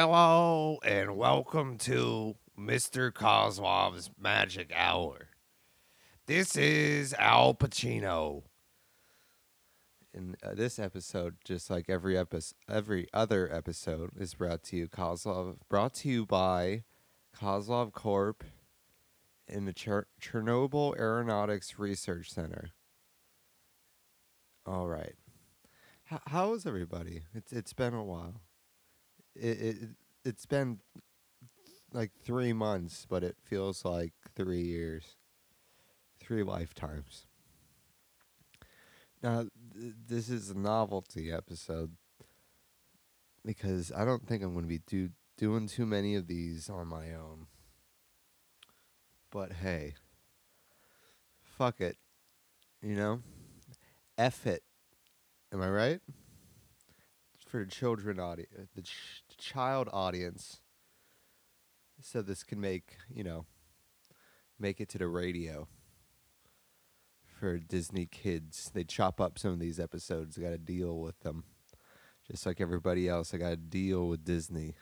Hello and welcome to Mr. Kozlov's Magic Hour. This is Al Pacino. And uh, this episode, just like every episode, every other episode, is brought to you Kozlov, brought to you by Kozlov Corp in the Cher- Chernobyl Aeronautics Research Center. All right, H- how is everybody? It's it's been a while it, it it's been like three months, but it feels like three years, three lifetimes. Now, th- this is a novelty episode because I don't think I'm going to be do doing too many of these on my own. But hey, fuck it, you know, F it. Am I right? For children audience, uh, the ch- child audience, so this can make you know, make it to the radio. For Disney kids, they chop up some of these episodes. I got to deal with them, just like everybody else. I got to deal with Disney.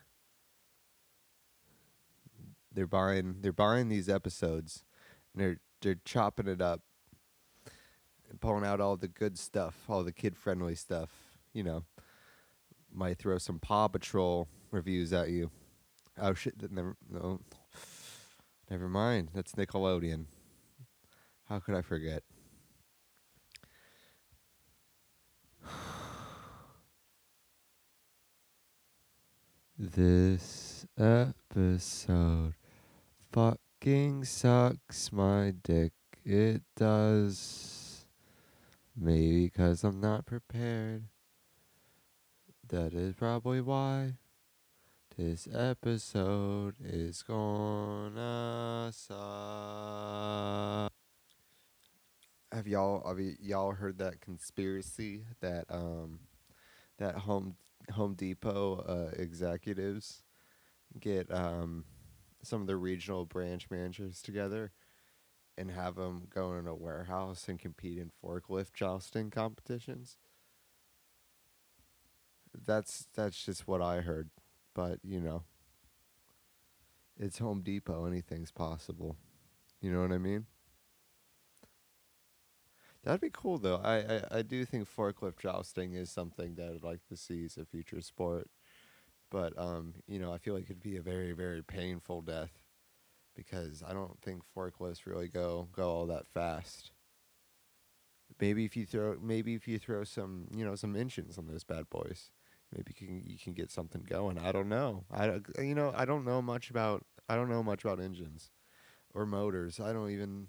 They're buying, they're buying these episodes, and they're they're chopping it up, and pulling out all the good stuff, all the kid friendly stuff. You know, might throw some Paw Patrol reviews at you. Oh shit! Never, no, never mind. That's Nickelodeon. How could I forget? This episode fucking sucks my dick. It does. Maybe 'cause I'm not prepared. That is probably why this episode is gonna suck. Have y'all have y'all heard that conspiracy that um that Home Home Depot uh, executives get um some of the regional branch managers together and have them go in a warehouse and compete in forklift jousting competitions? That's that's just what I heard. But you know, it's Home Depot. Anything's possible. You know what I mean? That'd be cool though. I, I, I do think forklift jousting is something that I'd like to see as a future sport. But um, you know, I feel like it'd be a very, very painful death because I don't think forklifts really go go all that fast. Maybe if you throw maybe if you throw some, you know, some engines on those bad boys maybe you can you can get something going. I don't know. I you know I don't know much about I don't know much about engines or motors. I don't even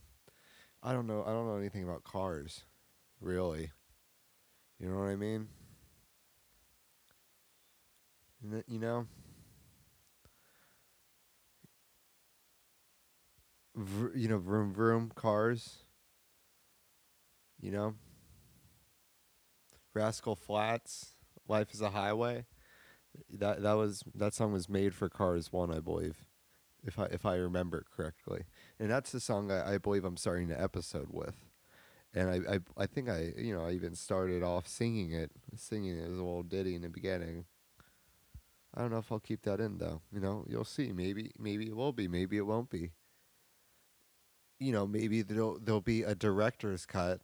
I don't know I don't know anything about cars, really. You know what I mean? You know. You know, vroom vroom cars. You know. Rascal Flatts. Life is a Highway. That that was that song was made for Cars One, I believe, if I if I remember correctly. And that's the song I, I believe I'm starting the episode with. And I, I I think I you know I even started off singing it, singing it as a little ditty in the beginning. I don't know if I'll keep that in though. You know, you'll see. Maybe maybe it will be. Maybe it won't be. You know, maybe there'll there'll be a director's cut,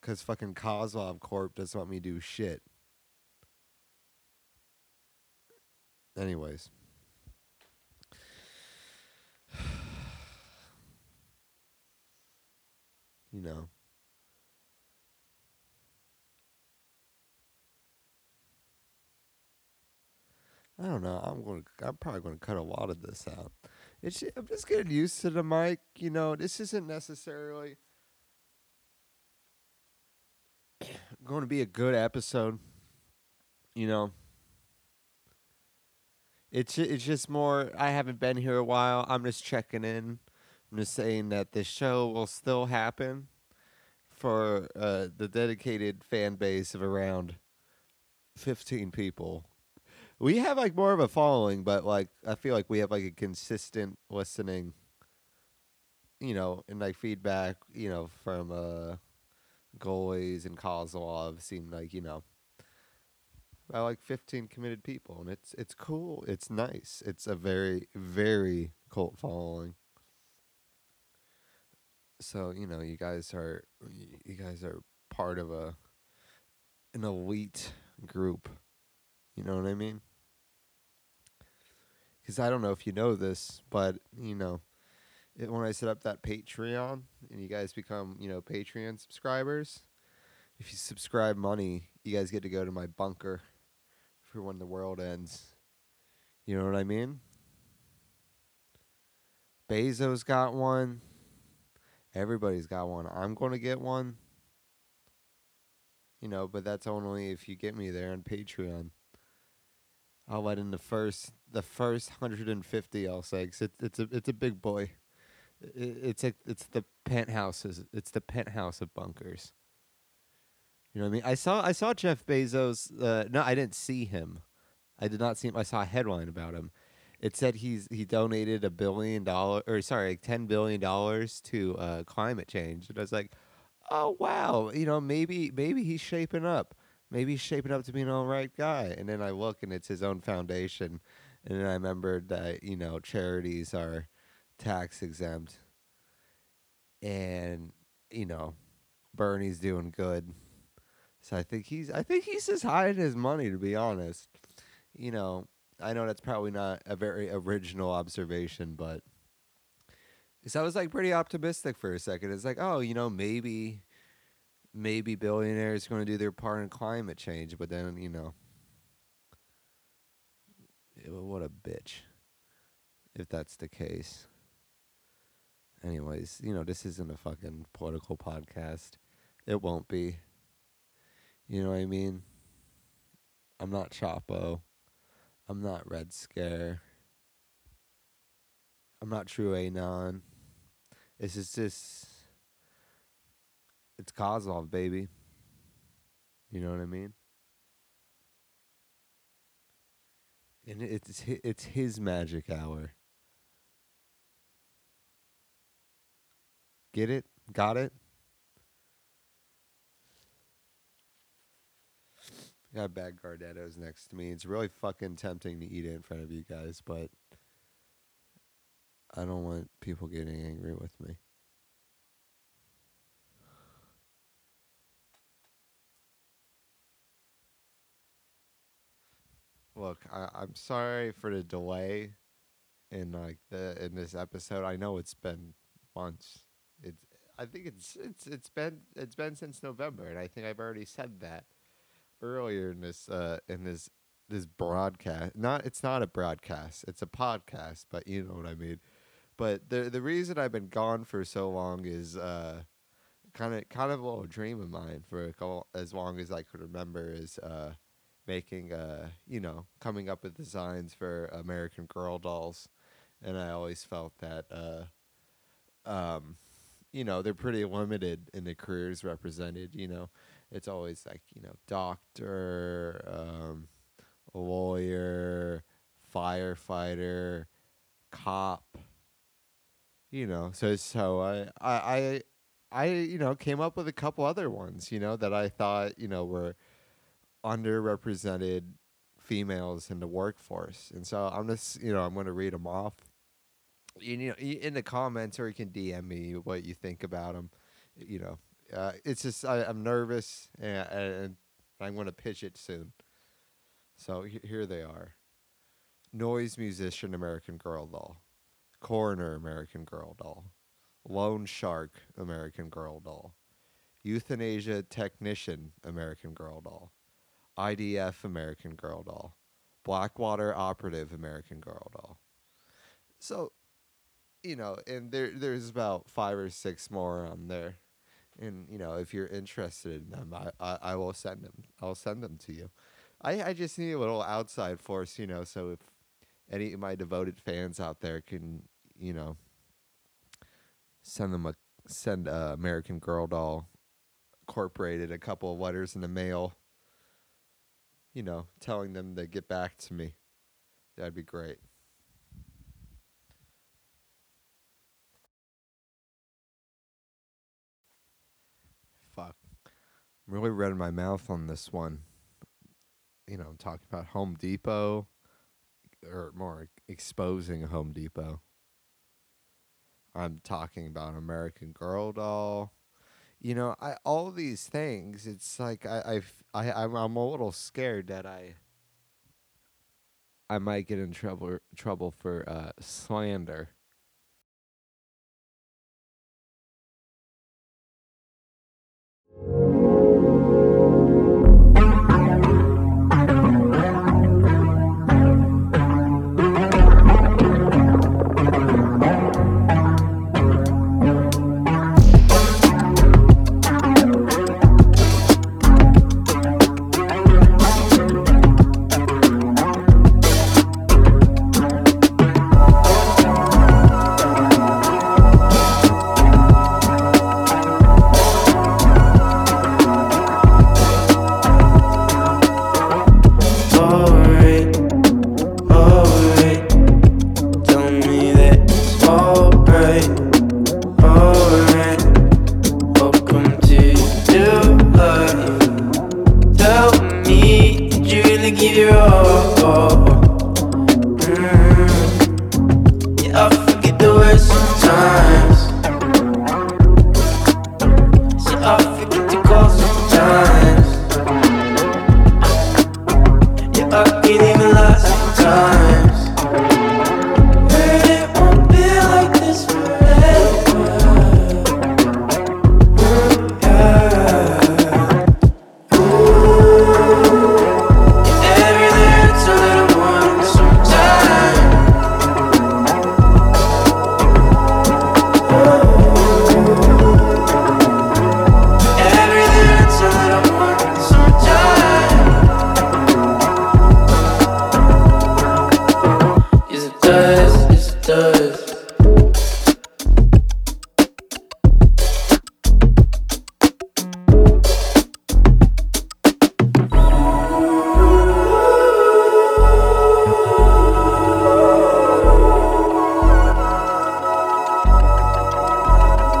because fucking Kozlov Corp doesn't want me to do shit. Anyways. you know. I don't know. I'm going. To, I'm probably going to cut a lot of this out. It's. I'm just getting used to the mic. You know, this isn't necessarily going to be a good episode. You know, it's it's just more. I haven't been here a while. I'm just checking in. I'm just saying that this show will still happen for uh, the dedicated fan base of around 15 people. We have like more of a following, but like I feel like we have like a consistent listening, you know, and like feedback, you know, from uh goalies and Kozlov seem like, you know, by like 15 committed people and it's it's cool. It's nice. It's a very very cult following. So, you know, you guys are you guys are part of a an elite group. You know what I mean? Because I don't know if you know this, but you know, it, when I set up that Patreon and you guys become, you know, Patreon subscribers, if you subscribe money, you guys get to go to my bunker for when the world ends. You know what I mean? Bezos got one. Everybody's got one. I'm going to get one. You know, but that's only if you get me there on Patreon. I'll let in the first the first 150 I'll say cuz it's it's a it's a big boy. It, it's a it's the penthouses it's the penthouse of bunkers. You know what I mean? I saw I saw Jeff Bezos uh, no I didn't see him. I did not see him. I saw a headline about him. It said he's he donated a billion dollar or sorry, like 10 billion dollars to uh, climate change. And I was like, "Oh wow, you know, maybe maybe he's shaping up." maybe he's shaping up to be an all right guy. And then I look and it's his own foundation. And then I remembered that, you know, charities are tax exempt. And, you know, Bernie's doing good. So I think he's I think he's just hiding his money to be honest. You know, I know that's probably not a very original observation, but because I was like pretty optimistic for a second. It's like, oh, you know, maybe maybe billionaires are going to do their part in climate change, but then, you know, what a bitch if that's the case. Anyways, you know, this isn't a fucking political podcast. It won't be. You know what I mean? I'm not Chapo. I'm not Red Scare. I'm not True Anon. This is just it's Kozlov, baby. You know what I mean? And it's it's his magic hour. Get it? Got it? I got bad Gardettos next to me. It's really fucking tempting to eat it in front of you guys, but I don't want people getting angry with me. Look, I, I'm sorry for the delay in like the in this episode. I know it's been months. It's I think it's it's it's been it's been since November, and I think I've already said that earlier in this uh in this this broadcast. Not it's not a broadcast. It's a podcast, but you know what I mean. But the the reason I've been gone for so long is uh kind of kind of a little dream of mine for couple, as long as I could remember is uh making uh you know coming up with designs for American Girl dolls, and I always felt that uh um you know they're pretty limited in the careers represented. You know, it's always like you know doctor, um, lawyer, firefighter, cop. You know, so so I I I I you know came up with a couple other ones. You know that I thought you know were underrepresented females in the workforce. And so I'm just, you know, I'm going to read them off. You know, in the comments, or you can DM me what you think about them. You know, uh, it's just I, am nervous, and, and I'm going to pitch it soon. So here they are: noise musician, American Girl doll, coroner, American Girl doll, Loan Shark American Girl doll. Euthanasia Technician American Girl doll. IDF American Girl doll. Blackwater Operative American Girl doll. So, you know, and there there's about five or six more on there. And, you know, if you're interested in them, I, I, I will send them. I'll send them to you. I, I just need a little outside force, you know, so if any of my devoted fans out there can, you know, send them a send a American Girl doll incorporated a couple of letters in the mail, you know, telling them to get back to me. That'd be great. Fuck. I'm really running my mouth on this one. You know, I'm talking about Home Depot or more exposing Home Depot. I'm talking about American Girl doll. You know, I all these things. It's like I I've, I I'm I'm a little scared that I I might get in trouble trouble for uh, slander.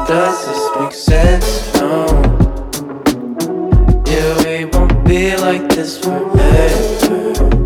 Does this make sense? No. Yeah, we won't be like this forever.